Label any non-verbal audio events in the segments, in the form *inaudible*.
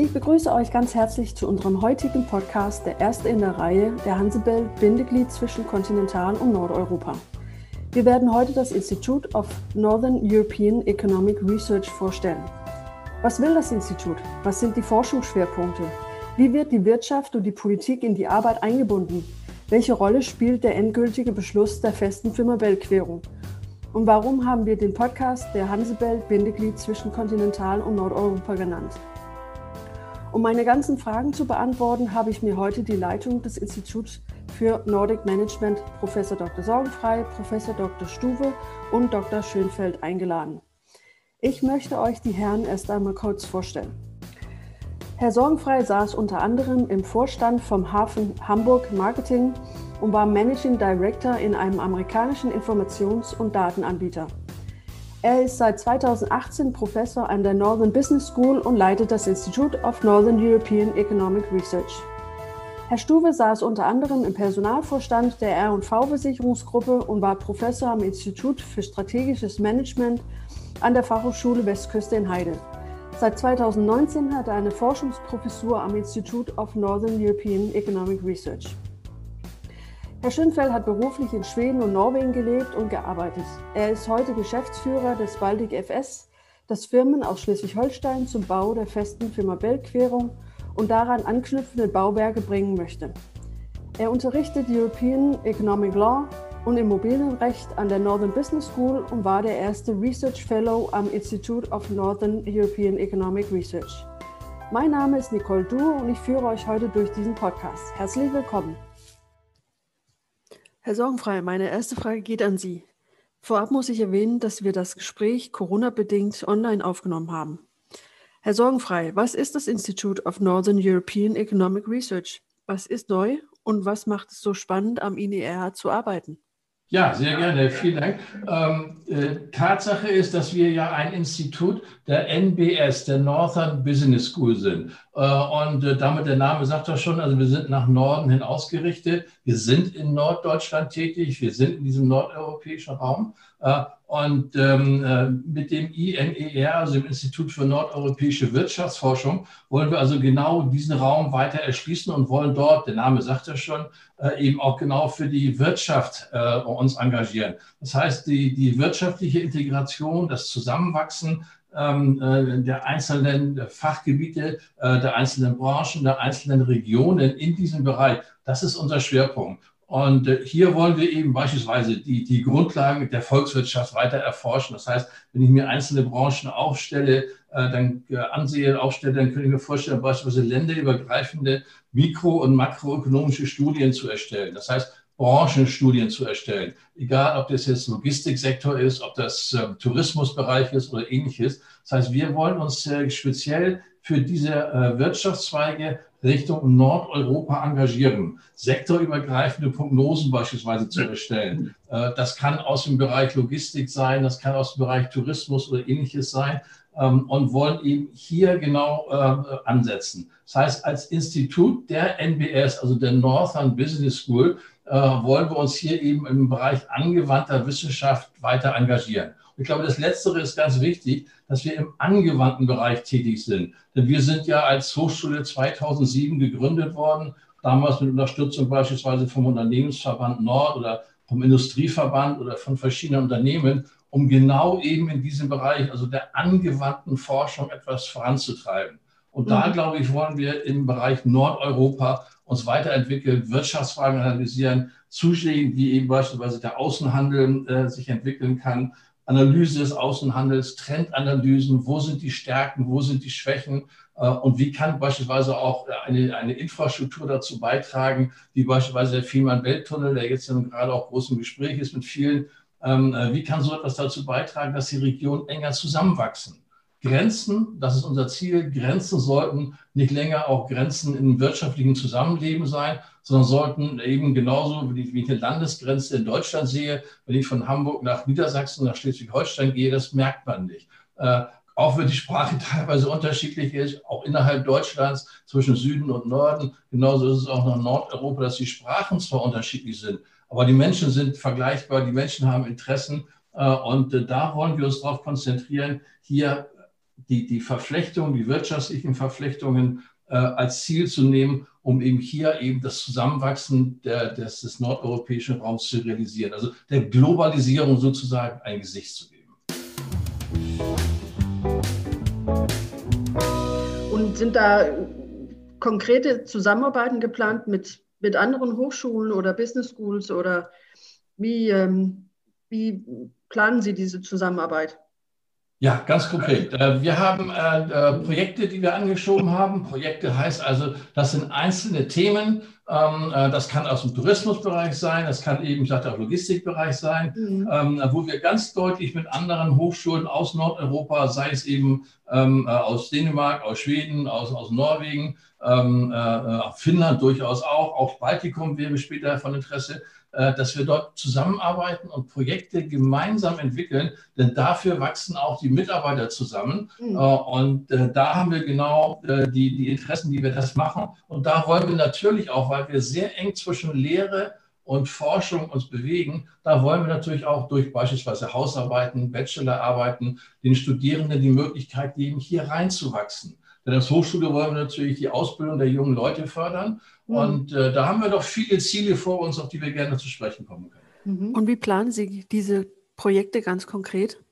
Ich begrüße euch ganz herzlich zu unserem heutigen Podcast, der erste in der Reihe der Hansebell Bindeglied zwischen Kontinental- und Nordeuropa. Wir werden heute das Institute of Northern European Economic Research vorstellen. Was will das Institut? Was sind die Forschungsschwerpunkte? Wie wird die Wirtschaft und die Politik in die Arbeit eingebunden? Welche Rolle spielt der endgültige Beschluss der festen Firma Bellquerung? Und warum haben wir den Podcast der Hansebell Bindeglied zwischen Kontinental- und Nordeuropa genannt? Um meine ganzen Fragen zu beantworten, habe ich mir heute die Leitung des Instituts für Nordic Management Professor Dr. Sorgenfrei, Professor Dr. Stuwe und Dr. Schönfeld eingeladen. Ich möchte euch die Herren erst einmal kurz vorstellen. Herr Sorgenfrei saß unter anderem im Vorstand vom Hafen Hamburg Marketing und war Managing Director in einem amerikanischen Informations- und Datenanbieter. Er ist seit 2018 Professor an der Northern Business School und leitet das Institute of Northern European Economic Research. Herr Stuwe saß unter anderem im Personalvorstand der R&V-Versicherungsgruppe und war Professor am Institut für strategisches Management an der Fachhochschule Westküste in Heide. Seit 2019 hat er eine Forschungsprofessur am Institute of Northern European Economic Research. Herr Schönfeld hat beruflich in Schweden und Norwegen gelebt und gearbeitet. Er ist heute Geschäftsführer des Baltic FS, das Firmen aus Schleswig-Holstein zum Bau der festen Firma Bellquerung und daran anknüpfende Bauwerke bringen möchte. Er unterrichtet European Economic Law und Immobilienrecht an der Northern Business School und war der erste Research Fellow am Institute of Northern European Economic Research. Mein Name ist Nicole Duhr und ich führe euch heute durch diesen Podcast. Herzlich willkommen. Herr Sorgenfrei, meine erste Frage geht an Sie. Vorab muss ich erwähnen, dass wir das Gespräch Corona-bedingt online aufgenommen haben. Herr Sorgenfrei, was ist das Institute of Northern European Economic Research? Was ist neu und was macht es so spannend, am INER zu arbeiten? Ja, sehr gerne. Vielen Dank. Ähm, äh, Tatsache ist, dass wir ja ein Institut der NBS, der Northern Business School sind. Äh, und äh, damit der Name sagt das schon, also wir sind nach Norden hin ausgerichtet. Wir sind in Norddeutschland tätig. Wir sind in diesem nordeuropäischen Raum. Äh, und ähm, äh, mit dem INER, also dem Institut für nordeuropäische Wirtschaftsforschung, wollen wir also genau diesen Raum weiter erschließen und wollen dort, der Name sagt das schon, äh, eben auch genau für die Wirtschaft uns engagieren. Das heißt, die, die wirtschaftliche Integration, das Zusammenwachsen ähm, äh, der einzelnen Fachgebiete, der einzelnen Branchen, der einzelnen Regionen in diesem Bereich, das ist unser Schwerpunkt. Und äh, hier wollen wir eben beispielsweise die, die Grundlagen der Volkswirtschaft weiter erforschen. Das heißt, wenn ich mir einzelne Branchen aufstelle, äh, dann äh, ansehe, aufstelle, dann könnte ich mir vorstellen, beispielsweise länderübergreifende mikro- und makroökonomische Studien zu erstellen. Das heißt, Branchenstudien zu erstellen. Egal, ob das jetzt Logistiksektor ist, ob das äh, Tourismusbereich ist oder ähnliches. Das heißt, wir wollen uns äh, speziell für diese äh, Wirtschaftszweige Richtung Nordeuropa engagieren, sektorübergreifende Prognosen beispielsweise zu erstellen. Äh, das kann aus dem Bereich Logistik sein, das kann aus dem Bereich Tourismus oder ähnliches sein ähm, und wollen eben hier genau äh, ansetzen. Das heißt, als Institut der NBS, also der Northern Business School, äh, wollen wir uns hier eben im Bereich angewandter Wissenschaft weiter engagieren. Ich glaube, das Letztere ist ganz wichtig, dass wir im angewandten Bereich tätig sind. Denn wir sind ja als Hochschule 2007 gegründet worden, damals mit Unterstützung beispielsweise vom Unternehmensverband Nord oder vom Industrieverband oder von verschiedenen Unternehmen, um genau eben in diesem Bereich, also der angewandten Forschung, etwas voranzutreiben. Und da, mhm. glaube ich, wollen wir im Bereich Nordeuropa uns weiterentwickeln, Wirtschaftsfragen analysieren, Zuschläge, wie eben beispielsweise der Außenhandel äh, sich entwickeln kann, Analyse des Außenhandels, Trendanalysen, wo sind die Stärken, wo sind die Schwächen äh, und wie kann beispielsweise auch eine, eine Infrastruktur dazu beitragen, wie beispielsweise der Fehmarn-Welttunnel, der jetzt gerade auch groß im Gespräch ist mit vielen, ähm, äh, wie kann so etwas dazu beitragen, dass die Regionen enger zusammenwachsen? Grenzen, das ist unser Ziel, Grenzen sollten nicht länger auch Grenzen im wirtschaftlichen Zusammenleben sein, sondern sollten eben genauso wie ich eine Landesgrenze in Deutschland sehe, wenn ich von Hamburg nach Niedersachsen, nach Schleswig-Holstein gehe, das merkt man nicht. Äh, auch wenn die Sprache *laughs* teilweise unterschiedlich ist, auch innerhalb Deutschlands zwischen Süden und Norden, genauso ist es auch nach Nordeuropa, dass die Sprachen zwar unterschiedlich sind, aber die Menschen sind vergleichbar, die Menschen haben Interessen äh, und äh, da wollen wir uns darauf konzentrieren, hier die, die Verflechtungen, die wirtschaftlichen Verflechtungen äh, als Ziel zu nehmen, um eben hier eben das Zusammenwachsen der, des, des nordeuropäischen Raums zu realisieren. Also der Globalisierung sozusagen ein Gesicht zu geben. Und sind da konkrete Zusammenarbeiten geplant mit, mit anderen Hochschulen oder Business Schools oder wie, ähm, wie planen Sie diese Zusammenarbeit? Ja, ganz konkret. Äh, wir haben äh, äh, Projekte, die wir angeschoben haben. Projekte heißt also, das sind einzelne Themen. Ähm, das kann aus dem Tourismusbereich sein, das kann eben, ich sagte, auch Logistikbereich sein, mhm. Ähm, wo wir ganz deutlich mit anderen Hochschulen aus Nordeuropa, sei es eben ähm, aus Dänemark, aus Schweden, aus, aus Norwegen, Finnland durchaus auch, auch Baltikum wäre später von Interesse, dass wir dort zusammenarbeiten und Projekte gemeinsam entwickeln, denn dafür wachsen auch die Mitarbeiter zusammen. Mhm. Äh, und äh, da haben wir genau die, die Interessen, die wir das machen. Und da wollen wir natürlich auch, weil wir sehr eng zwischen Lehre und Forschung uns bewegen, da wollen wir natürlich auch durch beispielsweise Hausarbeiten, Bachelorarbeiten den Studierenden die Möglichkeit geben, hier reinzuwachsen. Denn als Hochschule wollen wir natürlich die Ausbildung der jungen Leute fördern. Mhm. Und äh, da haben wir doch viele Ziele vor uns, auf die wir gerne zu sprechen kommen können. Mhm. Und wie planen Sie diese Projekte ganz konkret?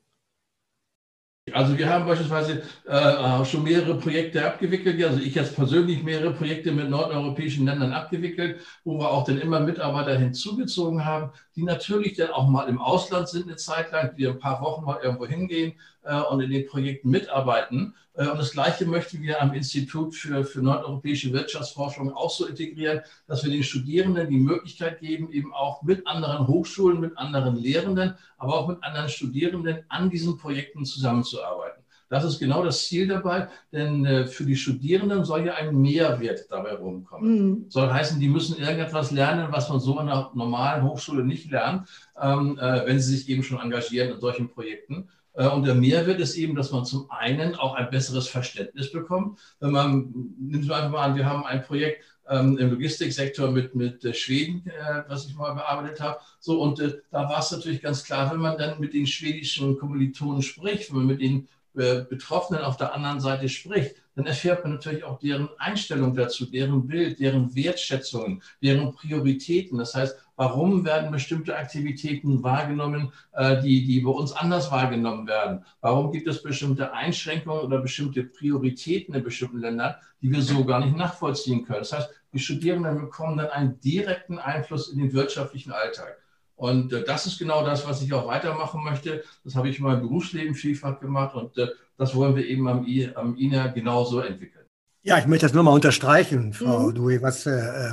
Also wir haben beispielsweise äh, schon mehrere Projekte abgewickelt, also ich jetzt persönlich mehrere Projekte mit nordeuropäischen Ländern abgewickelt, wo wir auch dann immer Mitarbeiter hinzugezogen haben, die natürlich dann auch mal im Ausland sind eine Zeit lang, die ein paar Wochen mal irgendwo hingehen äh, und in den Projekten mitarbeiten. Äh, und das Gleiche möchten wir am Institut für, für nordeuropäische Wirtschaftsforschung auch so integrieren, dass wir den Studierenden die Möglichkeit geben, eben auch mit anderen Hochschulen, mit anderen Lehrenden, aber auch mit anderen Studierenden an diesen Projekten zusammenzuarbeiten. Das ist genau das Ziel dabei, denn äh, für die Studierenden soll ja ein Mehrwert dabei rumkommen. Mhm. Soll heißen, die müssen irgendetwas lernen, was man so in einer normalen Hochschule nicht lernt, ähm, äh, wenn sie sich eben schon engagieren in solchen Projekten. Äh, und der Mehrwert ist eben, dass man zum einen auch ein besseres Verständnis bekommt. Wenn man, nehmen Sie einfach mal an, wir haben ein Projekt ähm, im Logistiksektor mit, mit äh, Schweden, äh, was ich mal bearbeitet habe. So, und äh, da war es natürlich ganz klar, wenn man dann mit den schwedischen Kommilitonen spricht, wenn man mit den äh, Betroffenen auf der anderen Seite spricht, dann erfährt man natürlich auch deren Einstellung dazu, deren Bild, deren Wertschätzungen, deren Prioritäten. Das heißt, warum werden bestimmte Aktivitäten wahrgenommen, äh, die, die bei uns anders wahrgenommen werden? Warum gibt es bestimmte Einschränkungen oder bestimmte Prioritäten in bestimmten Ländern, die wir so gar nicht nachvollziehen können? Das heißt, die Studierenden bekommen dann einen direkten Einfluss in den wirtschaftlichen Alltag. Und äh, das ist genau das, was ich auch weitermachen möchte. Das habe ich in meinem Berufsleben vielfach gemacht und äh, das wollen wir eben am, I, am INA genauso entwickeln. Ja, ich möchte das nur mal unterstreichen, Frau mhm. Dui, was äh,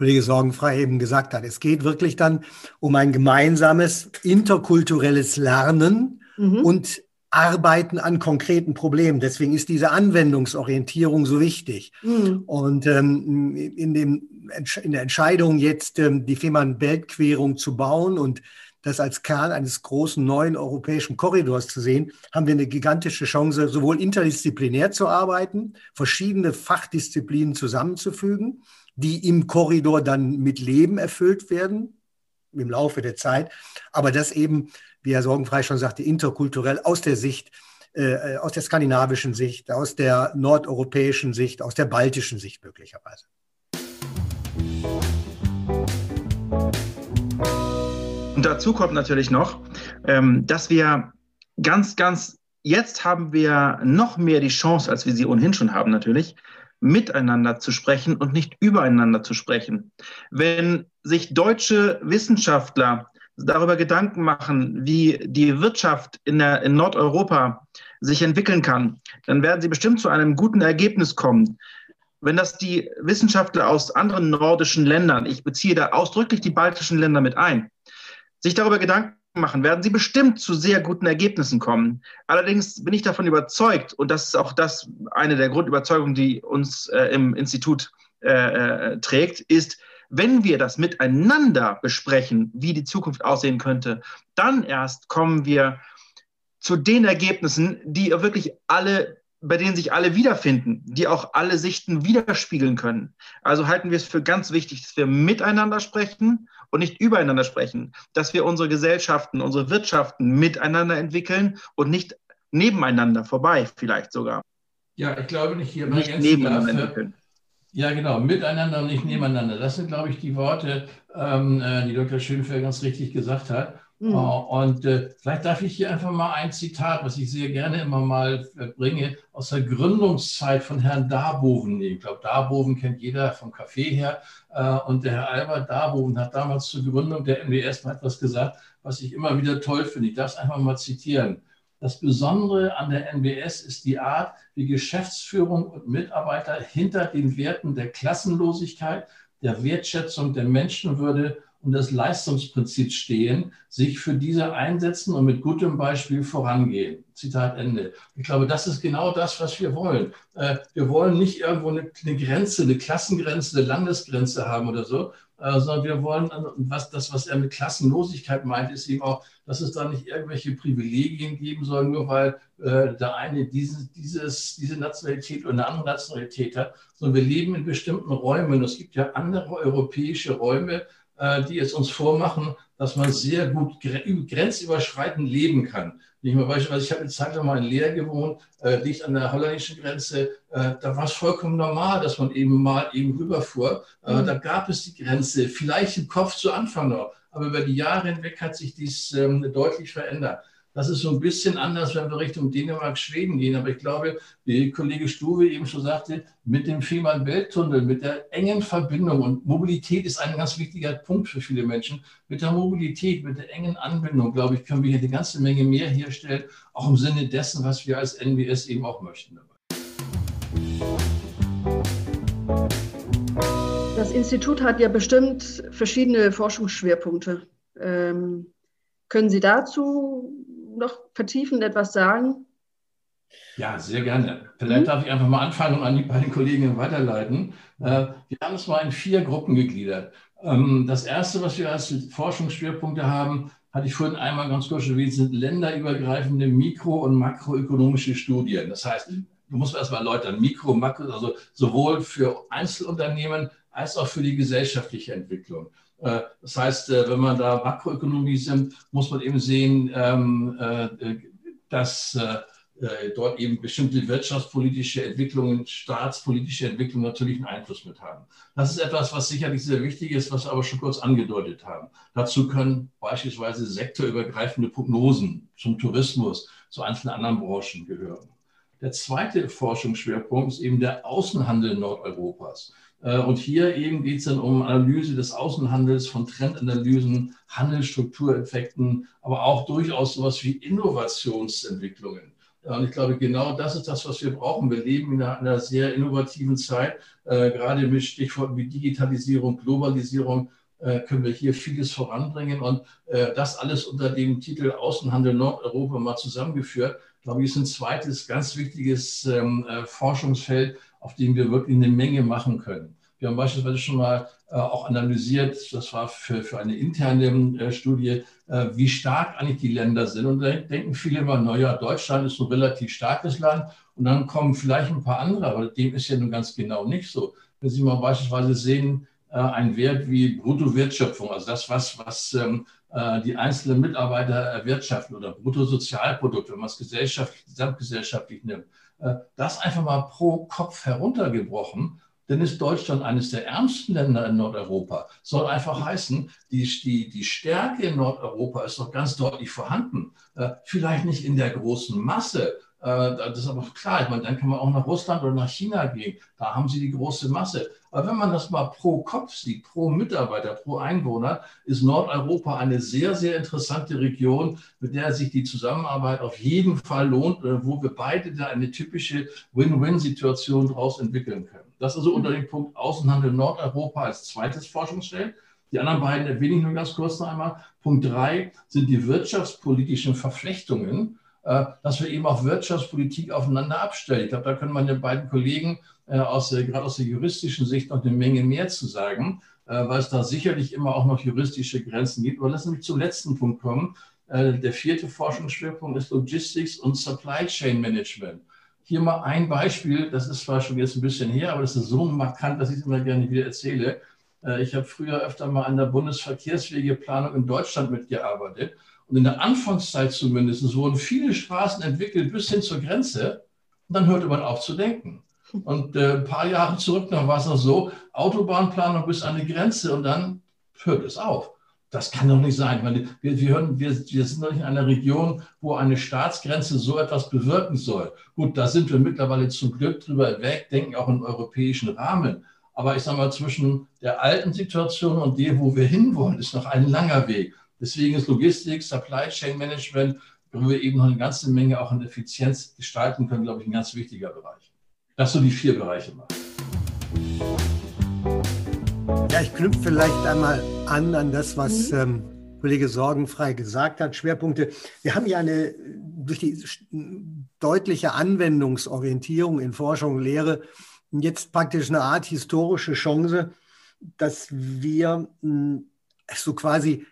Kollege Sorgenfrei eben gesagt hat. Es geht wirklich dann um ein gemeinsames interkulturelles Lernen mhm. und Arbeiten an konkreten Problemen. Deswegen ist diese Anwendungsorientierung so wichtig. Mhm. Und ähm, in, dem, in der Entscheidung jetzt ähm, die Fehmarn-Belt-Querung zu bauen und das als Kern eines großen neuen europäischen Korridors zu sehen, haben wir eine gigantische Chance, sowohl interdisziplinär zu arbeiten, verschiedene Fachdisziplinen zusammenzufügen, die im Korridor dann mit Leben erfüllt werden im Laufe der Zeit, aber das eben wie Herr Sorgenfrei schon sagte, interkulturell aus der Sicht, äh, aus der skandinavischen Sicht, aus der nordeuropäischen Sicht, aus der baltischen Sicht möglicherweise. Und dazu kommt natürlich noch, ähm, dass wir ganz, ganz, jetzt haben wir noch mehr die Chance, als wir sie ohnehin schon haben natürlich, miteinander zu sprechen und nicht übereinander zu sprechen. Wenn sich deutsche Wissenschaftler darüber Gedanken machen, wie die Wirtschaft in, der, in Nordeuropa sich entwickeln kann, dann werden sie bestimmt zu einem guten Ergebnis kommen. Wenn das die Wissenschaftler aus anderen nordischen Ländern, ich beziehe da ausdrücklich die baltischen Länder mit ein, sich darüber Gedanken machen, werden sie bestimmt zu sehr guten Ergebnissen kommen. Allerdings bin ich davon überzeugt, und das ist auch das eine der Grundüberzeugungen, die uns äh, im Institut äh, äh, trägt, ist, wenn wir das miteinander besprechen, wie die Zukunft aussehen könnte, dann erst kommen wir zu den Ergebnissen, die wirklich alle, bei denen sich alle wiederfinden, die auch alle Sichten widerspiegeln können. Also halten wir es für ganz wichtig, dass wir miteinander sprechen und nicht übereinander sprechen, dass wir unsere Gesellschaften, unsere Wirtschaften miteinander entwickeln und nicht nebeneinander vorbei, vielleicht sogar. Ja, ich glaube nicht hier nicht nebeneinander können. Ja, genau, miteinander und nicht nebeneinander. Das sind, glaube ich, die Worte, ähm, äh, die Dr. Schönfeld ganz richtig gesagt hat. Mhm. Uh, und äh, vielleicht darf ich hier einfach mal ein Zitat, was ich sehr gerne immer mal äh, bringe, aus der Gründungszeit von Herrn Darboven nehmen. Ich glaube, Darboven kennt jeder vom Café her. Äh, und der Herr Albert Darboven hat damals zur Gründung der MWS mal etwas gesagt, was ich immer wieder toll finde. Ich darf es einfach mal zitieren. Das Besondere an der NBS ist die Art, wie Geschäftsführung und Mitarbeiter hinter den Werten der Klassenlosigkeit, der Wertschätzung der Menschenwürde und des Leistungsprinzips stehen, sich für diese einsetzen und mit gutem Beispiel vorangehen. Zitat Ende. Ich glaube, das ist genau das, was wir wollen. Äh, wir wollen nicht irgendwo eine Grenze, eine Klassengrenze, eine Landesgrenze haben oder so, äh, sondern wir wollen, was, das, was er mit Klassenlosigkeit meint, ist eben auch, dass es da nicht irgendwelche Privilegien geben soll, nur weil äh, der eine dieses, dieses, diese Nationalität oder eine andere Nationalität hat, sondern wir leben in bestimmten Räumen. Es gibt ja andere europäische Räume, die es uns vormachen, dass man sehr gut grenzüberschreitend leben kann. Ich, beispielsweise, ich habe eine Zeit lang mal in Leer gewohnt, äh, liegt an der holländischen Grenze. Äh, da war es vollkommen normal, dass man eben mal eben rüberfuhr. Äh, mhm. Da gab es die Grenze, vielleicht im Kopf zu Anfang noch, aber über die Jahre hinweg hat sich dies ähm, deutlich verändert. Das ist so ein bisschen anders, wenn wir Richtung Dänemark, Schweden gehen. Aber ich glaube, wie Kollege Stuwe eben schon sagte, mit dem Fehmarn-Belt-Tunnel, mit der engen Verbindung und Mobilität ist ein ganz wichtiger Punkt für viele Menschen. Mit der Mobilität, mit der engen Anbindung, glaube ich, können wir hier eine ganze Menge mehr herstellen, auch im Sinne dessen, was wir als NWS eben auch möchten. Das Institut hat ja bestimmt verschiedene Forschungsschwerpunkte. Ähm, können Sie dazu noch vertiefend etwas sagen? Ja, sehr gerne. Vielleicht mhm. darf ich einfach mal anfangen und an die beiden Kolleginnen weiterleiten. Äh, wir haben es mal in vier Gruppen gegliedert. Ähm, das erste, was wir als Forschungsschwerpunkte haben, hatte ich vorhin einmal ganz kurz erwähnt, sind länderübergreifende mikro- und makroökonomische Studien. Das heißt, du musst erst mal erläutern, Mikro, Makro, also sowohl für Einzelunternehmen als auch für die gesellschaftliche Entwicklung. Äh, das heißt, äh, wenn man da Makroökonomie sind, muss man eben sehen, ähm, äh, dass dort eben bestimmte wirtschaftspolitische Entwicklungen, staatspolitische Entwicklungen natürlich einen Einfluss mit haben. Das ist etwas, was sicherlich sehr wichtig ist, was wir aber schon kurz angedeutet haben. Dazu können beispielsweise sektorübergreifende Prognosen zum Tourismus, zu einzelnen anderen Branchen gehören. Der zweite Forschungsschwerpunkt ist eben der Außenhandel Nordeuropas. Äh, und hier eben geht es dann um Analyse des Außenhandels, von Trendanalysen, Handelsstruktureffekten, aber auch durchaus sowas wie Innovationsentwicklungen. Und ich glaube, genau das ist das, was wir brauchen. Wir leben in einer, sehr innovativen Zeit, äh, gerade mit Stichworten wie Digitalisierung, Globalisierung äh, können wir hier vieles voranbringen. Und das alles unter dem Titel Außenhandel Nordeuropa mal zusammengeführt, glaube ich, ist ein zweites ganz wichtiges ähm, äh, Forschungsfeld, auf dem wir wirklich eine Menge machen können. Wir haben beispielsweise schon mal äh, auch analysiert, das war für, für eine interne äh, Studie, äh, wie stark eigentlich die Länder sind. Und da denken viele immer, naja, Deutschland ist ein relativ starkes Land und dann kommen vielleicht ein paar andere, aber dem ist ja nun ganz genau nicht so. Wenn Sie mal beispielsweise sehen, ein Wert wie Bruttowertschöpfung, also das, was, was ähm, äh, die einzelnen Mitarbeiter erwirtschaften oder Bruttosozialprodukt, wenn man es gesellschaftlich, gesamtgesellschaftlich nimmt, das einfach mal pro Kopf heruntergebrochen, dann ist Deutschland eines der ärmsten Länder in Nordeuropa. Soll einfach heißen, die, die, die Stärke in Nordeuropa ist doch ganz deutlich vorhanden. Äh, vielleicht nicht in der großen Masse, äh, das ist aber klar. Ich meine, dann kann man auch nach Russland oder nach China gehen. Da haben sie die große Masse. Aber wenn man das mal pro Kopf sieht, pro Mitarbeiter, pro Einwohner, ist Nordeuropa eine sehr, sehr interessante Region, mit der sich die Zusammenarbeit auf jeden Fall lohnt, äh, wo wir beide da eine typische Win-Win-Situation daraus entwickeln können. Das also unter dem Punkt Außenhandel Nordeuropa als zweites Forschungsfeld. Die anderen beiden erwähne ich nur ganz kurz noch einmal. Punkt drei sind die wirtschaftspolitischen Verflechtungen äh, dass wir eben auch Wirtschaftspolitik aufeinander abstellen. Ich glaube, da können meine beiden Kollegen äh, aus gerade aus der juristischen Sicht noch eine Menge mehr zu sagen, äh, weil es da sicherlich immer auch noch juristische Grenzen gibt. Aber lassen Sie mich zum letzten Punkt kommen. Der vierte Forschungsschwerpunkt ist Logistics und Supply Chain Management. Hier mal ein Beispiel, das ist zwar schon jetzt ein bisschen her, aber das ist so markant, dass ich es immer gerne wieder erzähle. Ich habe früher öfter mal an der Bundesverkehrswegeplanung in Deutschland mitgearbeitet. Und in der Anfangszeit zumindest wurden viele Straßen entwickelt bis hin zur Grenze. Und dann hörte man auf zu denken. Und äh, ein paar Jahre zurück noch war es noch so, Autobahnplanung bis an die Grenze und dann hört es auf. Das kann doch nicht sein. Weil wir, wir, hören, wir, wir sind doch nicht in einer Region, wo eine Staatsgrenze so etwas bewirken soll. Gut, da sind wir mittlerweile zum Glück drüber weg, denken auch im europäischen Rahmen. Aber ich sage mal, zwischen der alten Situation und dem, wo wir hinwollen, ist noch ein langer Weg. Deswegen ist Logistik, Supply Chain Management, wir eben noch eine ganze Menge auch an Effizienz gestalten können, glaube ich, ein ganz wichtiger Bereich. Das so die vier Bereiche machen. Ja, ich knüpfe vielleicht einmal an an das, was mhm. ähm, Kollege Sorgenfrei gesagt hat. Schwerpunkte. Wir haben ja eine durch die deutliche Anwendungsorientierung in Forschung und Lehre jetzt praktisch eine Art historische Chance, dass wir hm, so quasi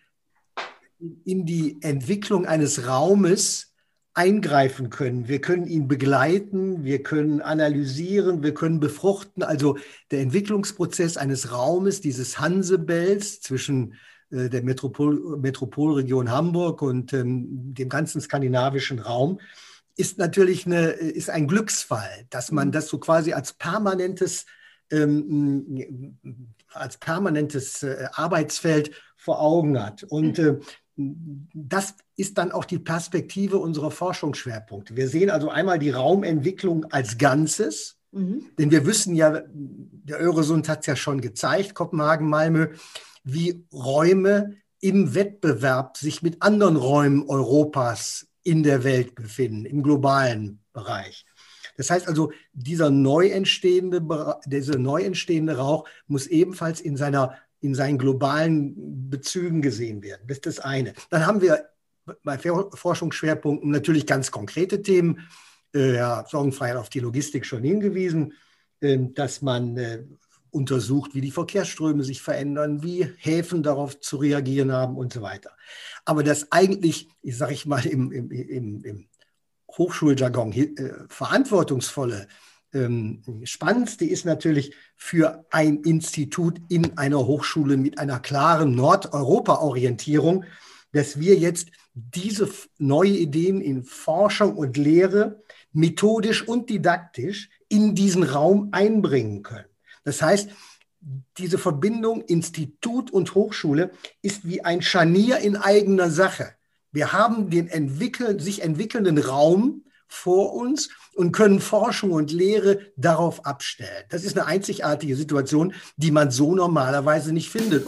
in die Entwicklung eines Raumes eingreifen können. Wir können ihn begleiten, wir können analysieren, wir können befruchten. Also der Entwicklungsprozess eines Raumes, dieses Hansebells zwischen äh, der Metropol Metropolregion Hamburg und ähm, dem ganzen skandinavischen Raum, ist natürlich eine, ist ein Glücksfall, dass man mhm. das so quasi als permanentes, ähm, als permanentes äh, Arbeitsfeld vor Augen hat. Und äh, das ist dann auch die Perspektive unserer Forschungsschwerpunkte. Wir sehen also einmal die Raumentwicklung als Ganzes, mhm. denn wir wissen ja, der Öresund hat es ja schon gezeigt, Kopenhagen, Malmö, wie Räume im Wettbewerb sich mit anderen Räumen Europas in der Welt befinden, im globalen Bereich. Das heißt also, dieser neu entstehende, dieser neu entstehende Rauch muss ebenfalls in seiner in seinen globalen Bezügen gesehen werden. Das ist das eine. Dann haben wir bei Forschungsschwerpunkten natürlich ganz konkrete Themen. Äh, Herr Sorgenfrei auf die Logistik schon hingewiesen, äh, dass man äh, untersucht, wie die Verkehrsströme sich verändern, wie Häfen darauf zu reagieren haben und so weiter. Aber das eigentlich, ich sage ich mal, im, im, im, im Hochschuljargon äh, verantwortungsvolle ähm, Spannendste ist natürlich für ein Institut in einer Hochschule mit einer klaren Nordeuropa-Orientierung, dass wir jetzt diese neue Ideen in Forschung und Lehre methodisch und didaktisch in diesen Raum einbringen können. Das heißt, diese Verbindung Institut und Hochschule ist wie ein Scharnier in eigener Sache. Wir haben den entwickeln, sich entwickelnden Raum vor uns und können Forschung und Lehre darauf abstellen. Das ist eine einzigartige Situation, die man so normalerweise nicht findet.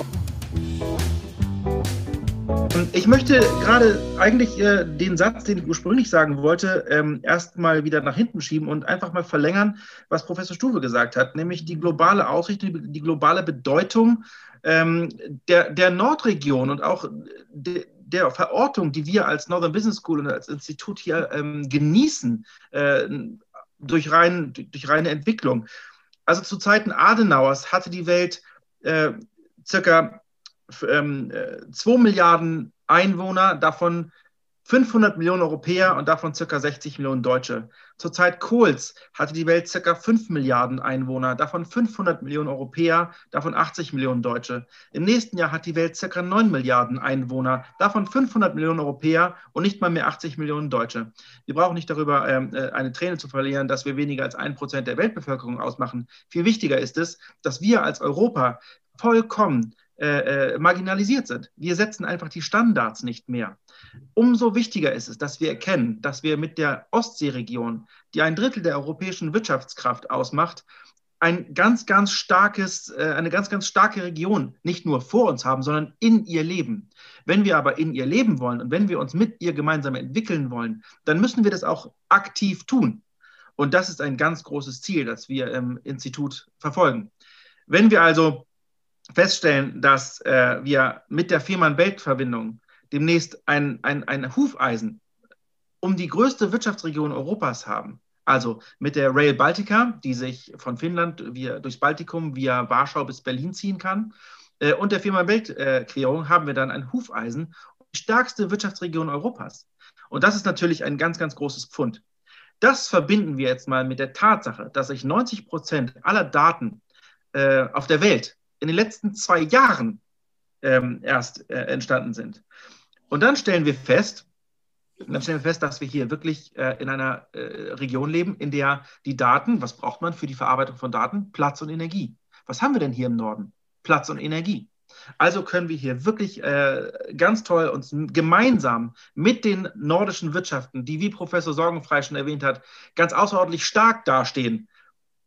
Ich möchte gerade eigentlich äh, den Satz, den ich ursprünglich sagen wollte, ähm, erstmal wieder nach hinten schieben und einfach mal verlängern, was Professor Stuwe gesagt hat, nämlich die globale Ausrichtung, die globale Bedeutung ähm, der, der Nordregion und auch de, der Verortung, die wir als Northern Business School und als Institut hier ähm, genießen, äh, durch, rein, durch reine Entwicklung. Also zu Zeiten Adenauers hatte die Welt äh, circa ähm, 2 äh, Milliarden Einwohner, davon 500 Millionen Europäer und davon ca. 60 Millionen Deutsche. Zur Zeit Kohls hatte die Welt ca. 5 Milliarden Einwohner, davon 500 Millionen Europäer, davon 80 Millionen Deutsche. Im nächsten Jahr hat die Welt ca. 9 Milliarden Einwohner, davon 500 Millionen Europäer und nicht mal mehr 80 Millionen Deutsche. Wir brauchen nicht darüber ähm, äh, eine Träne zu verlieren, dass wir weniger als ein Prozent der Weltbevölkerung ausmachen. Viel wichtiger ist es, dass wir als Europa vollkommen äh, äh, marginalisiert sind. Wir setzen einfach die Standards nicht mehr. Umso wichtiger ist es, dass wir erkennen, dass wir mit der Ostseeregion, die ein Drittel der europäischen Wirtschaftskraft ausmacht, ein ganz, ganz starkes, äh, eine ganz, ganz starke Region nicht nur vor uns haben, sondern in ihr leben. Wenn wir aber in ihr leben wollen und wenn wir uns mit ihr gemeinsam entwickeln wollen, dann müssen wir das auch aktiv tun. Und das ist ein ganz großes Ziel, das wir im Institut verfolgen. Wenn wir also feststellen, dass äh, wir mit der Fehmarn-Belt-Verbindung demnächst ein, ein, ein Hufeisen um die größte Wirtschaftsregion Europas haben. Also mit der Rail Baltica, die sich von Finnland via, durchs Baltikum via Warschau bis Berlin ziehen kann. Äh, und der Fehmarn-Belt-Querung haben wir dann ein Hufeisen, die stärkste Wirtschaftsregion Europas. Und das ist natürlich ein ganz, ganz großes Pfund. Das verbinden wir jetzt mal mit der Tatsache, dass sich 90 Prozent aller Daten äh, auf der Welt in den letzten zwei Jahren ähm, erst äh, entstanden sind. Und dann stellen wir fest, dann stellen wir fest, dass wir hier wirklich äh, in einer äh, Region leben, in der die Daten, was braucht man für die Verarbeitung von Daten? Platz und Energie. Was haben wir denn hier im Norden? Platz und Energie. Also können wir hier wirklich äh, ganz toll uns gemeinsam mit den nordischen Wirtschaften, die, wie Professor Sorgenfrei schon erwähnt hat, ganz außerordentlich stark dastehen,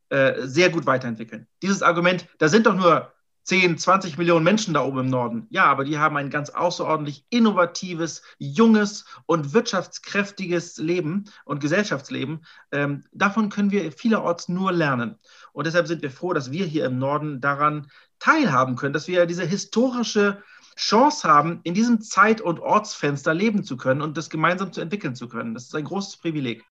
äh, sehr gut weiterentwickeln. Dieses Argument, da sind doch nur 10, 20 Millionen Menschen da oben im Norden. Ja, aber die haben ein ganz außerordentlich innovatives, junges und wirtschaftskräftiges Leben und Gesellschaftsleben. Ähm, davon können wir vielerorts nur lernen. Und deshalb sind wir froh, dass wir hier im Norden daran teilhaben können, dass wir diese historische Chance haben, in diesem Zeit- und Ortsfenster leben zu können und das gemeinsam zu entwickeln zu können. Das ist ein großes Privileg.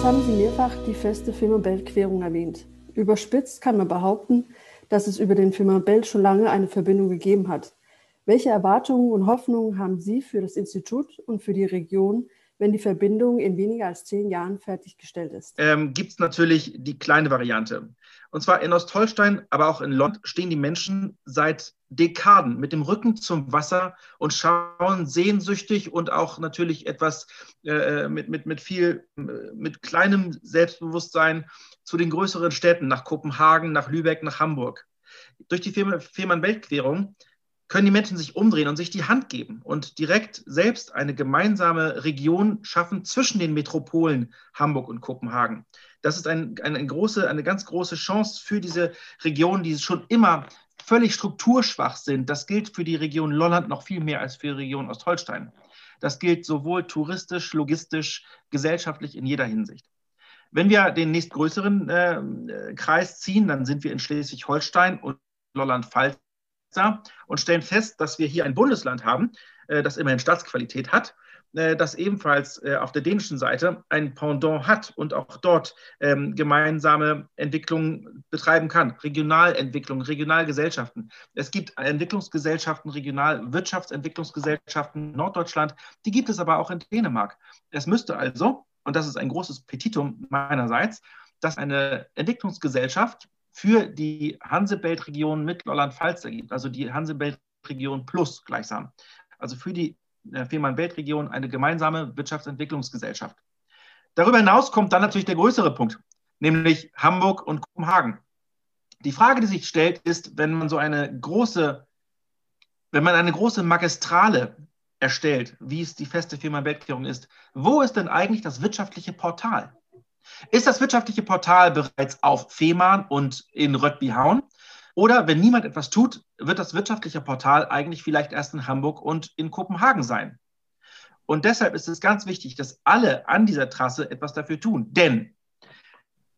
Jetzt haben Sie mehrfach die feste Firma-Belt-Querung erwähnt. Überspitzt kann man behaupten, dass es über den Firma-Belt schon lange eine Verbindung gegeben hat. Welche Erwartungen und Hoffnungen haben Sie für das Institut und für die Region, wenn die Verbindung in weniger als zehn Jahren fertiggestellt ist? Ähm, Gibt es natürlich die kleine Variante. Und zwar in Ostholstein, aber auch in Lond stehen die Menschen seit Dekaden mit dem Rücken zum Wasser und schauen sehnsüchtig und auch natürlich etwas äh, mit, mit, mit viel, mit kleinem Selbstbewusstsein zu den größeren Städten, nach Kopenhagen, nach Lübeck, nach Hamburg. Durch die Fehmarn-Weltquerung können die Menschen sich umdrehen und sich die Hand geben und direkt selbst eine gemeinsame Region schaffen zwischen den Metropolen Hamburg und Kopenhagen. Das ist ein, eine, große, eine ganz große Chance für diese Regionen, die schon immer völlig strukturschwach sind. Das gilt für die Region Lolland noch viel mehr als für die Region Ostholstein. Das gilt sowohl touristisch, logistisch, gesellschaftlich in jeder Hinsicht. Wenn wir den nächstgrößeren äh, Kreis ziehen, dann sind wir in Schleswig-Holstein und Lolland-Pfalz und stellen fest, dass wir hier ein Bundesland haben, äh, das immerhin Staatsqualität hat, das ebenfalls äh, auf der dänischen Seite ein Pendant hat und auch dort ähm, gemeinsame Entwicklungen betreiben kann. Regionalentwicklung, Regionalgesellschaften. Es gibt Entwicklungsgesellschaften, Regionalwirtschaftsentwicklungsgesellschaften in Norddeutschland, die gibt es aber auch in Dänemark. Es müsste also, und das ist ein großes Petitum meinerseits, dass eine Entwicklungsgesellschaft für die Hansebelt-Region Mittelholland-Pfalz ergibt, also die Hansebelt-Region Plus gleichsam. Also für die äh, Fehmarn-Belt-Region eine gemeinsame Wirtschaftsentwicklungsgesellschaft. Darüber hinaus kommt dann natürlich der größere Punkt, nämlich Hamburg und Kopenhagen. Die Frage, die sich stellt, ist, wenn man so eine große, wenn man eine große Magistrale erstellt, wie es die feste Firma-Weltklärung ist, wo ist denn eigentlich das wirtschaftliche Portal? Ist das wirtschaftliche Portal bereits auf Fehmarn und in Röttbihauen? Oder wenn niemand etwas tut, wird das wirtschaftliche Portal eigentlich vielleicht erst in Hamburg und in Kopenhagen sein. Und deshalb ist es ganz wichtig, dass alle an dieser Trasse etwas dafür tun. Denn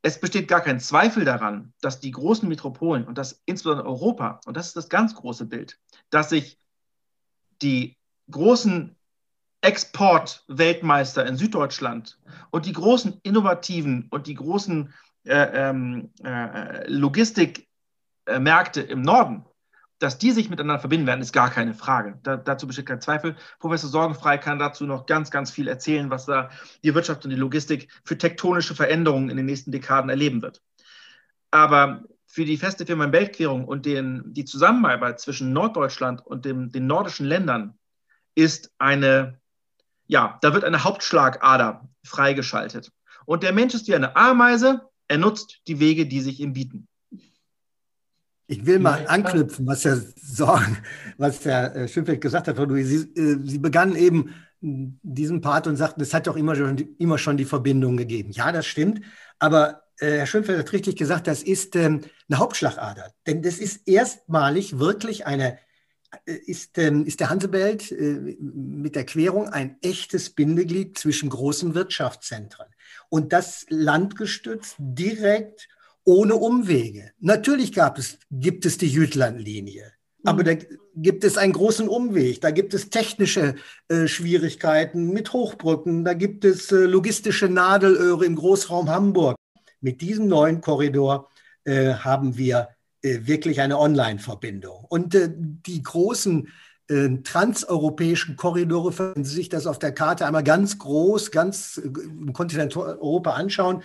es besteht gar kein Zweifel daran, dass die großen Metropolen und das insbesondere Europa, und das ist das ganz große Bild, dass sich die großen Exportweltmeister in Süddeutschland und die großen innovativen und die großen äh, ähm, äh, Logistikmärkte im Norden, dass die sich miteinander verbinden werden, ist gar keine Frage. Da, dazu besteht kein Zweifel. Professor Sorgenfrei kann dazu noch ganz, ganz viel erzählen, was da die Wirtschaft und die Logistik für tektonische Veränderungen in den nächsten Dekaden erleben wird. Aber für die feste Firma Weltquerung und den, die Zusammenarbeit zwischen Norddeutschland und dem, den nordischen Ländern ist eine ja, da wird eine Hauptschlagader freigeschaltet. Und der Mensch ist wie eine Ameise, er nutzt die Wege, die sich ihm bieten. Ich will mal anknüpfen, was der, Sorgen, was der äh, Schimpfeld gesagt hat, Sie, äh, Sie begannen eben diesen Part und sagten, es hat doch immer schon, immer schon die Verbindung gegeben. Ja, das stimmt. Aber äh, Herr Schönfeld hat richtig gesagt, das ist ähm, eine Hauptschlagader. Denn das ist erstmalig wirklich eine ist, ähm, ist der Hansebelt äh, mit der Querung ein echtes Bindeglied zwischen großen Wirtschaftszentren. Und das landgestützt direkt ohne Umwege. Natürlich gab es, gibt es die Jütlandlinie. Aber mhm. da gibt es einen großen Umweg, da gibt es technische äh, Schwierigkeiten mit Hochbrücken, da gibt es äh, logistische Nadelöhre im Großraum Hamburg. Mit diesem neuen Korridor äh, haben wir äh, wirklich eine Online-Verbindung. Und äh, die großen äh, transeuropäischen Korridore, wenn Sie sich das auf der Karte einmal ganz groß, ganz im Kontinent Europa anschauen,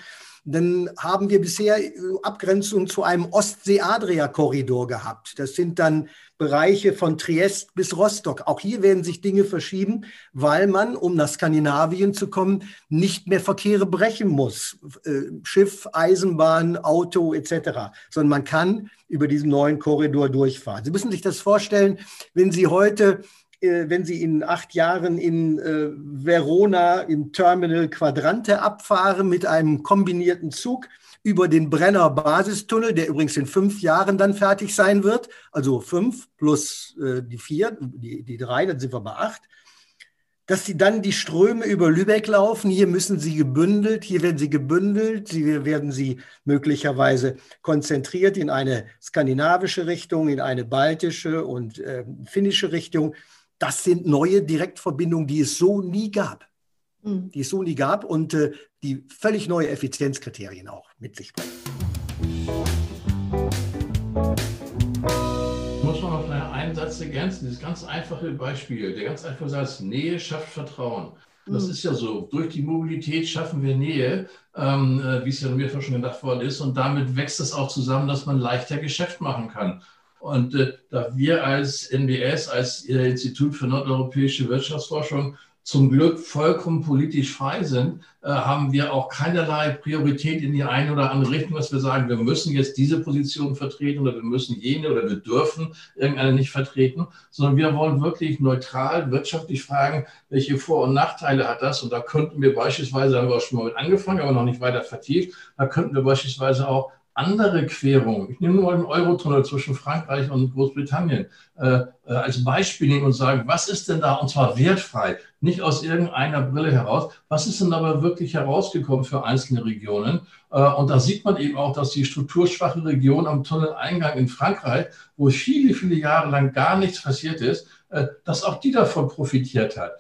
dann haben wir bisher Abgrenzung zu einem Ostsee-Adria-Korridor gehabt. Das sind dann Bereiche von Triest bis Rostock. Auch hier werden sich Dinge verschieben, weil man, um nach Skandinavien zu kommen, nicht mehr Verkehre brechen muss. Äh, Schiff, Eisenbahn, Auto etc., sondern man kann über diesen neuen Korridor durchfahren. Sie müssen sich das vorstellen, wenn Sie heute äh, wenn Sie in acht Jahren in äh, Verona im Terminal Quadrante abfahren mit einem kombinierten Zug über den Brenner Basistunnel, der übrigens in fünf Jahren dann fertig sein wird, also fünf plus äh, die vier, die, die drei, dann sind wir bei acht, dass sie dann die Ströme über Lübeck laufen. Hier müssen sie gebündelt, hier werden sie gebündelt, hier werden sie möglicherweise konzentriert in eine skandinavische Richtung, in eine baltische und äh, finnische Richtung. Das sind neue Direktverbindungen, die es so nie gab. Mhm. Die es so nie gab und äh, die völlig neue Effizienzkriterien auch mit sich bringen. Muss man auf einen Satz ergänzen, dieses ganz einfache Beispiel, der ganz einfache Satz, Nähe schafft Vertrauen. Das mhm. ist ja so. Durch die Mobilität schaffen wir Nähe, ähm, äh, wie es ja mehrfach schon gedacht worden ist. Und damit wächst es auch zusammen, dass man leichter Geschäft machen kann. Und äh, da wir als NBS, als äh, Institut für nordeuropäische Wirtschaftsforschung, zum Glück vollkommen politisch frei sind, äh, haben wir auch keinerlei Priorität in die eine oder andere Richtung, dass wir sagen, wir müssen jetzt diese Position vertreten oder wir müssen jene oder wir dürfen irgendeine nicht vertreten, sondern wir wollen wirklich neutral wirtschaftlich fragen, welche Vor- und Nachteile hat das? Und da könnten wir beispielsweise, haben wir auch schon mal mit angefangen, aber noch nicht weiter vertieft, da könnten wir beispielsweise auch andere Querungen, ich nehme nur den Eurotunnel zwischen Frankreich und Großbritannien äh, äh, als Beispiel nehmen und sagen, was ist denn da, und zwar wertfrei, nicht aus irgendeiner Brille heraus, was ist denn aber wirklich herausgekommen für einzelne Regionen? Äh, und da sieht man eben auch, dass die strukturschwache Region am Tunneleingang in Frankreich, wo viele, viele Jahre lang gar nichts passiert ist, äh, dass auch die davon profitiert hat.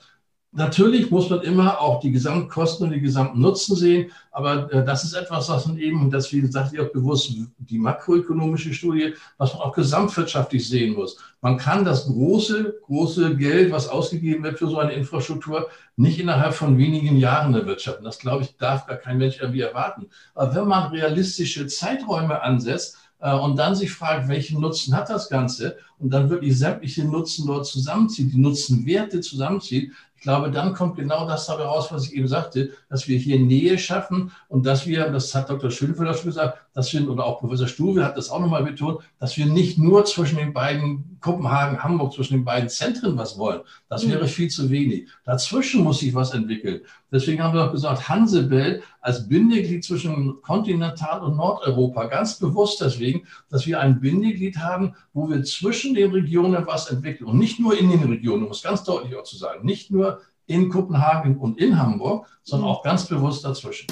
Natürlich muss man immer auch die Gesamtkosten und die Gesamtnutzen sehen, aber äh, das ist etwas, was man eben, das wie gesagt, ich auch bewusst, die makroökonomische Studie, was man auch gesamtwirtschaftlich sehen muss. Man kann das große, große Geld, was ausgegeben wird für so eine Infrastruktur, nicht innerhalb von wenigen Jahren erwirtschaften. Das, glaube ich, darf gar kein Mensch irgendwie erwarten. Aber wenn man realistische Zeiträume ansetzt, äh, und dann sich fragt, welchen Nutzen hat das Ganze und dann wirklich sämtliche Nutzen dort zusammenzieht, die Nutzenwerte zusammenzieht, ich glaube, dann kommt genau das dabei raus, was ich eben sagte, dass wir hier Nähe schaffen und dass wir, das hat Dr. Schönfelder schon gesagt, dass wir, oder auch Professor Stuwe hat das auch nochmal betont, dass wir nicht nur zwischen den beiden Kopenhagen, Hamburg, zwischen den beiden Zentren was wollen. Das mhm. wäre viel zu wenig. Dazwischen muss sich was entwickeln. Deswegen haben wir auch gesagt, Hansebell als Bindeglied zwischen Kontinental- und Nordeuropa, ganz bewusst deswegen, dass wir ein Bindeglied haben, wo wir zwischen den Regionen was entwickeln und nicht nur in den Regionen, um es ganz deutlich auch zu sagen, nicht nur in Kopenhagen und in Hamburg, sondern auch ganz bewusst dazwischen.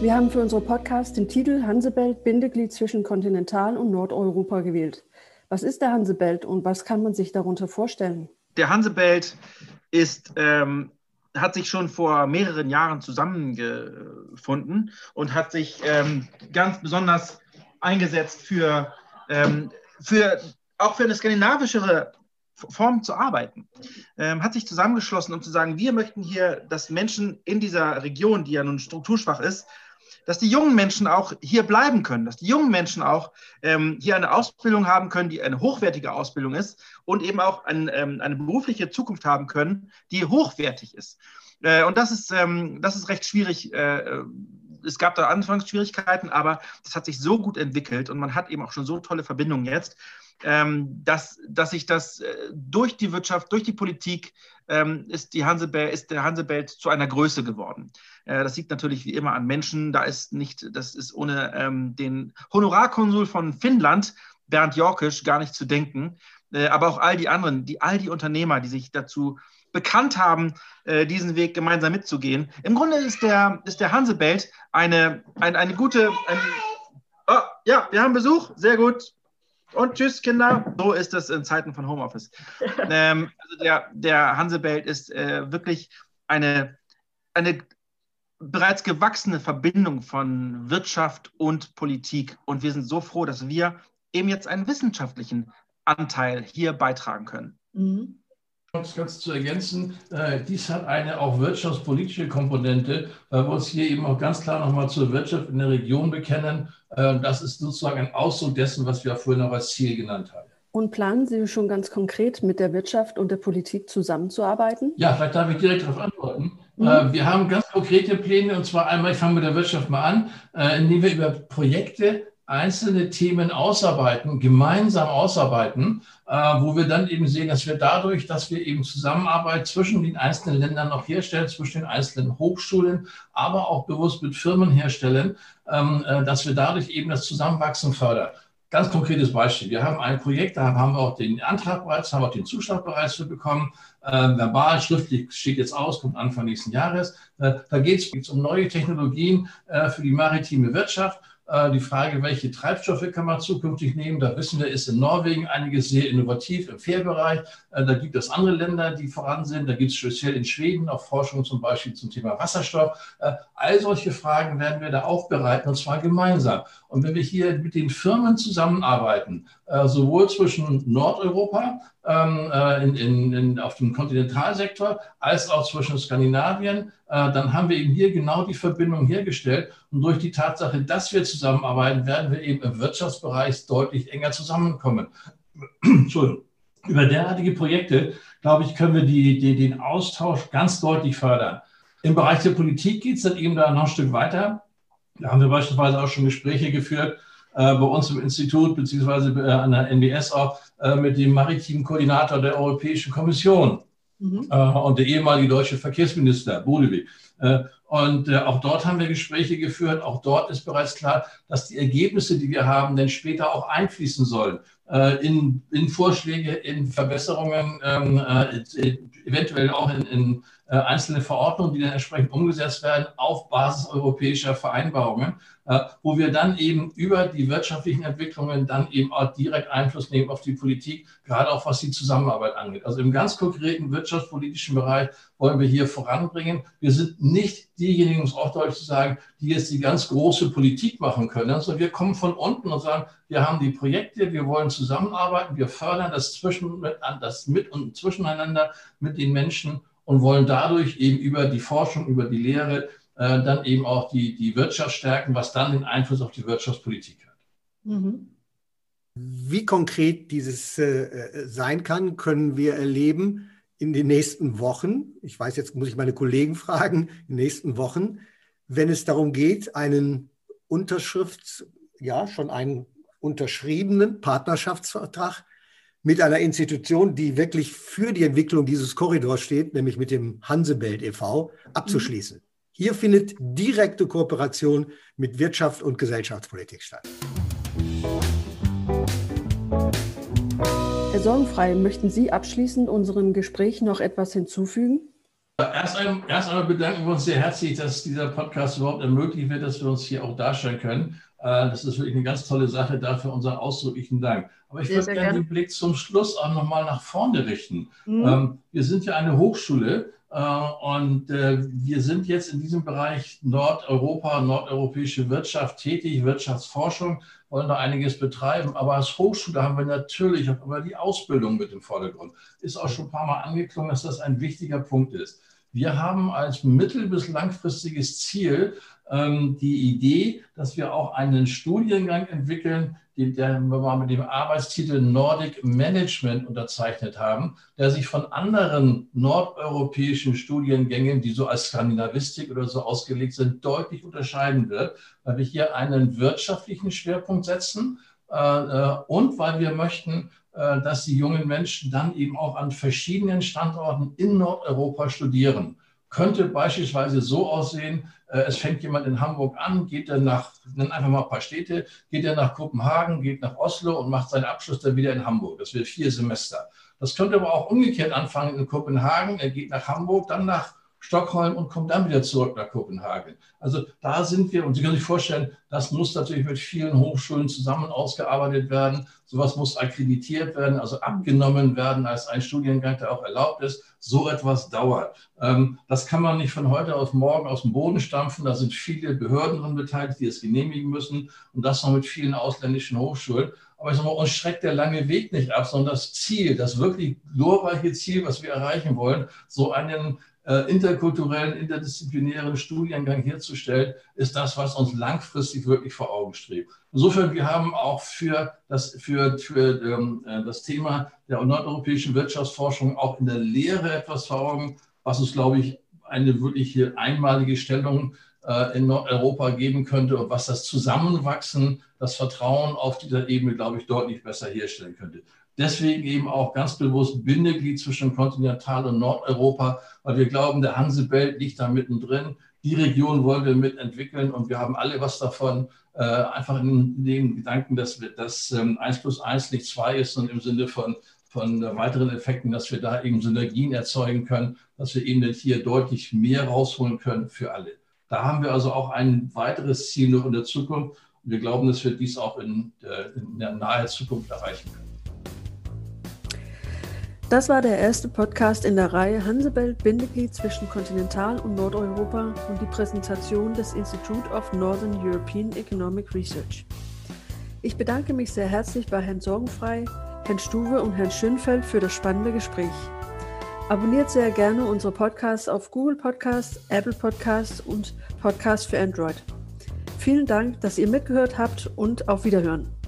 Wir haben für unseren Podcast den Titel Hansebelt Bindeglied zwischen Kontinental- und Nordeuropa gewählt. Was ist der Hansebelt und was kann man sich darunter vorstellen? Der Hansebelt ist, ähm, hat sich schon vor mehreren Jahren zusammengefunden und hat sich ähm, ganz besonders eingesetzt für, ähm, für auch für eine skandinavischere Form zu arbeiten, ähm, hat sich zusammengeschlossen, um zu sagen, wir möchten hier, dass Menschen in dieser Region, die ja nun strukturschwach ist, dass die jungen Menschen auch hier bleiben können, dass die jungen Menschen auch ähm, hier eine Ausbildung haben können, die eine hochwertige Ausbildung ist und eben auch ein, ähm, eine berufliche Zukunft haben können, die hochwertig ist. Äh, und das ist, ähm, das ist recht schwierig. Äh, es gab da anfangs Schwierigkeiten, aber das hat sich so gut entwickelt und man hat eben auch schon so tolle Verbindungen jetzt, ähm, dass, dass sich das äh, durch die Wirtschaft, durch die Politik ähm, ist, die Hansebelt, ist der Hansebelt zu einer Größe geworden. Äh, das liegt natürlich wie immer an Menschen. Da ist nicht, das ist ohne ähm, den Honorarkonsul von Finnland, Bernd Jorkisch, gar nicht zu denken. Äh, aber auch all die anderen, die, all die Unternehmer, die sich dazu bekannt haben, äh, diesen Weg gemeinsam mitzugehen. Im Grunde ist der, ist der Hansebelt eine, eine, eine gute. Ein, oh, ja, wir haben Besuch. Sehr gut. Und tschüss, Kinder. So ist es in Zeiten von Homeoffice. *laughs* ähm, also der, der Hansebelt ist äh, wirklich eine, eine bereits gewachsene Verbindung von Wirtschaft und Politik. Und wir sind so froh, dass wir eben jetzt einen wissenschaftlichen Anteil hier beitragen können. Mhm. Uns ganz zu ergänzen, äh, dies hat eine auch wirtschaftspolitische Komponente, weil wir uns hier eben auch ganz klar nochmal zur Wirtschaft in der Region bekennen. Äh, das ist sozusagen ein Ausdruck dessen, was wir vorhin noch als Ziel genannt haben. Und planen Sie schon ganz konkret mit der Wirtschaft und der Politik zusammenzuarbeiten? Ja, vielleicht darf ich direkt darauf antworten. Mhm. Äh, wir haben ganz konkrete Pläne und zwar einmal, ich fange mit der Wirtschaft mal an, äh, indem wir über Projekte einzelne Themen ausarbeiten, gemeinsam ausarbeiten, äh, wo wir dann eben sehen, dass wir dadurch, dass wir eben Zusammenarbeit zwischen den einzelnen Ländern noch herstellen, zwischen den einzelnen Hochschulen, aber auch bewusst mit Firmen herstellen, ähm, äh, dass wir dadurch eben das Zusammenwachsen fördern. Ganz konkretes Beispiel. Wir haben ein Projekt, da haben wir auch den Antrag bereits, haben auch den Zuschlag bereits für bekommen. Äh, verbal, schriftlich steht jetzt aus, kommt Anfang nächsten Jahres. Äh, da geht es um neue Technologien äh, für die maritime Wirtschaft. Äh, die Frage, welche Treibstoffe kann man zukünftig nehmen, da wissen wir, ist in Norwegen einiges sehr innovativ im Fährbereich. Äh, da gibt es andere Länder, die voran sind. Da gibt es speziell in Schweden auch Forschung zum Beispiel zum Thema Wasserstoff. Äh, all solche Fragen werden wir da aufbereiten und zwar gemeinsam. Und wenn wir hier mit den Firmen zusammenarbeiten, sowohl zwischen Nordeuropa ähm, in, in, in, auf dem Kontinentalsektor als auch zwischen Skandinavien, dann haben wir eben hier genau die Verbindung hergestellt. Und durch die Tatsache, dass wir zusammenarbeiten, werden wir eben im Wirtschaftsbereich deutlich enger zusammenkommen. *clears throat* Entschuldigung. Über derartige Projekte, glaube ich, können wir die, die, den Austausch ganz deutlich fördern. Im Bereich der Politik geht es dann eben da noch ein Stück weiter. Da haben wir beispielsweise auch schon Gespräche geführt äh, bei uns im Institut beziehungsweise äh, an der NBS auch äh, mit dem maritimen Koordinator der Europäischen Kommission mhm. Äh, und der ehemalige deutsche Verkehrsminister Bodewig. Äh, und äh, auch dort haben wir Gespräche geführt. Auch dort ist bereits klar, dass die Ergebnisse, die wir haben, dann später auch einfließen sollen in, in Vorschläge, in Verbesserungen, ähm, eventuell auch in, in einzelne Verordnungen, die dann entsprechend umgesetzt werden auf Basis europäischer Vereinbarungen, äh, wo wir dann eben über die wirtschaftlichen Entwicklungen dann eben auch direkt Einfluss nehmen auf die Politik, gerade auch was die Zusammenarbeit angeht. Also im ganz konkreten wirtschaftspolitischen Bereich wollen wir hier voranbringen. Wir sind nicht diejenigen, um es auch deutlich zu sagen, die jetzt die ganz große Politik machen können, sondern wir kommen von unten und sagen, wir haben die Projekte, wir wollen zusammenarbeiten, wir fördern das, zwischen, das mit und zwischeneinander mit den Menschen und wollen dadurch eben über die Forschung, über die Lehre äh, dann eben auch die, die Wirtschaft stärken, was dann den Einfluss auf die Wirtschaftspolitik hat. Mhm. Wie konkret dieses äh, sein kann, können wir erleben in den nächsten Wochen. Ich weiß, jetzt muss ich meine Kollegen fragen, in den nächsten Wochen, wenn es darum geht, einen Unterschrifts, ja, schon einen unterschriebenen Partnerschaftsvertrag mit einer Institution, die wirklich für die Entwicklung dieses Korridors steht, nämlich mit dem Hansebelt e.V., abzuschließen. Mhm. Hier findet direkte Kooperation mit Wirtschaft und Gesellschaftspolitik statt. Herr Sorgenfrei, möchten Sie abschließend unserem Gespräch noch etwas hinzufügen? Erst einmal, erst einmal bedanken wir uns sehr herzlich, dass dieser Podcast überhaupt ermöglicht wird, dass wir uns hier auch darstellen können. Äh, das ist wirklich eine ganz tolle Sache. Dafür unseren ausdrücklichen Dank. Aber ich sehr, würde gerne den Blick zum Schluss auch nochmal nach vorne richten. Mhm. Ähm, wir sind ja eine Hochschule äh, und äh, wir sind jetzt in diesem Bereich Nordeuropa, nordeuropäische Wirtschaft tätig, Wirtschaftsforschung, wollen da einiges betreiben. Aber als Hochschule haben wir natürlich auch immer die Ausbildung mit im Vordergrund. Ist auch schon ein paar Mal angeklungen, dass das ein wichtiger Punkt ist. Wir haben als mittel- bis langfristiges Ziel ähm, die Idee, dass wir auch einen Studiengang entwickeln, den, den wir mit dem Arbeitstitel Nordic Management unterzeichnet haben, der sich von anderen nordeuropäischen Studiengängen, die so als Skandinavistik oder so ausgelegt sind, deutlich unterscheiden wird, weil wir hier einen wirtschaftlichen Schwerpunkt setzen äh, äh und weil wir möchten, dass die jungen Menschen dann eben auch an verschiedenen Standorten in Nordeuropa studieren. Könnte beispielsweise so aussehen, äh, es fängt jemand in Hamburg an, geht dann nach, nenn einfach mal ein paar Städte, geht er nach Kopenhagen, geht nach Oslo und macht seinen Abschluss dann wieder in Hamburg. Das wird vier Semester. Das könnte aber auch umgekehrt anfangen in Kopenhagen. Er geht nach Hamburg, dann nach Stockholm und kommt dann wieder zurück nach Kopenhagen. Also da sind wir, und Sie können sich vorstellen, das muss natürlich mit vielen Hochschulen zusammen ausgearbeitet werden. Sowas muss akkreditiert werden, also abgenommen werden als ein Studiengang, der auch erlaubt ist. So etwas dauert. Ähm, das kann man nicht von heute auf morgen aus dem Boden stampfen. Da sind viele Behörden dran beteiligt, die es genehmigen müssen und das noch mit vielen ausländischen Hochschulen. Aber ich sage mal, uns schreckt der lange Weg nicht ab, sondern das Ziel, das wirklich glorreiche Ziel, was wir erreichen wollen, so einen interkulturellen, interdisziplinären Studiengang herzustellen, ist das, was uns langfristig wirklich vor Augen strebt. Insofern, wir haben auch für das, für, für ähm, äh, das Thema der nordeuropäischen Wirtschaftsforschung auch in der Lehre etwas vor Augen, was uns, glaube ich, eine wirklich hier einmalige Stellung äh, in Nordeuropa geben könnte und was das Zusammenwachsen, das Vertrauen auf dieser Ebene, glaube ich, deutlich besser herstellen könnte. Deswegen eben auch ganz bewusst Bindeglied zwischen Kontinental- und Nordeuropa, weil wir glauben, der Hansebelt liegt da mittendrin. Die Region wollen wir mitentwickeln und wir haben alle was davon. Äh, einfach in dem Gedanken, dass, wir, dass ähm, 1 plus 1 nicht 2 ist und im Sinne von, von weiteren Effekten, dass wir da eben Synergien erzeugen können, dass wir eben hier deutlich mehr rausholen können für alle. Da haben wir also auch ein weiteres Ziel noch in der Zukunft. Und wir glauben, dass wir dies auch in, äh, in der nahen Zukunft erreichen können. Das war der erste Podcast in der Reihe Hansebelt Bindeglied zwischen Kontinental- und Nordeuropa und die Präsentation des Institute of Northern European Economic Research. Ich bedanke mich sehr herzlich bei Herrn Sorgenfrei, Herrn Stuwe und Herrn Schönfeld für das spannende Gespräch. Abonniert sehr gerne unsere Podcasts auf Google Podcasts, Apple Podcasts und Podcasts für Android. Vielen Dank, dass ihr mitgehört habt und auf Wiederhören.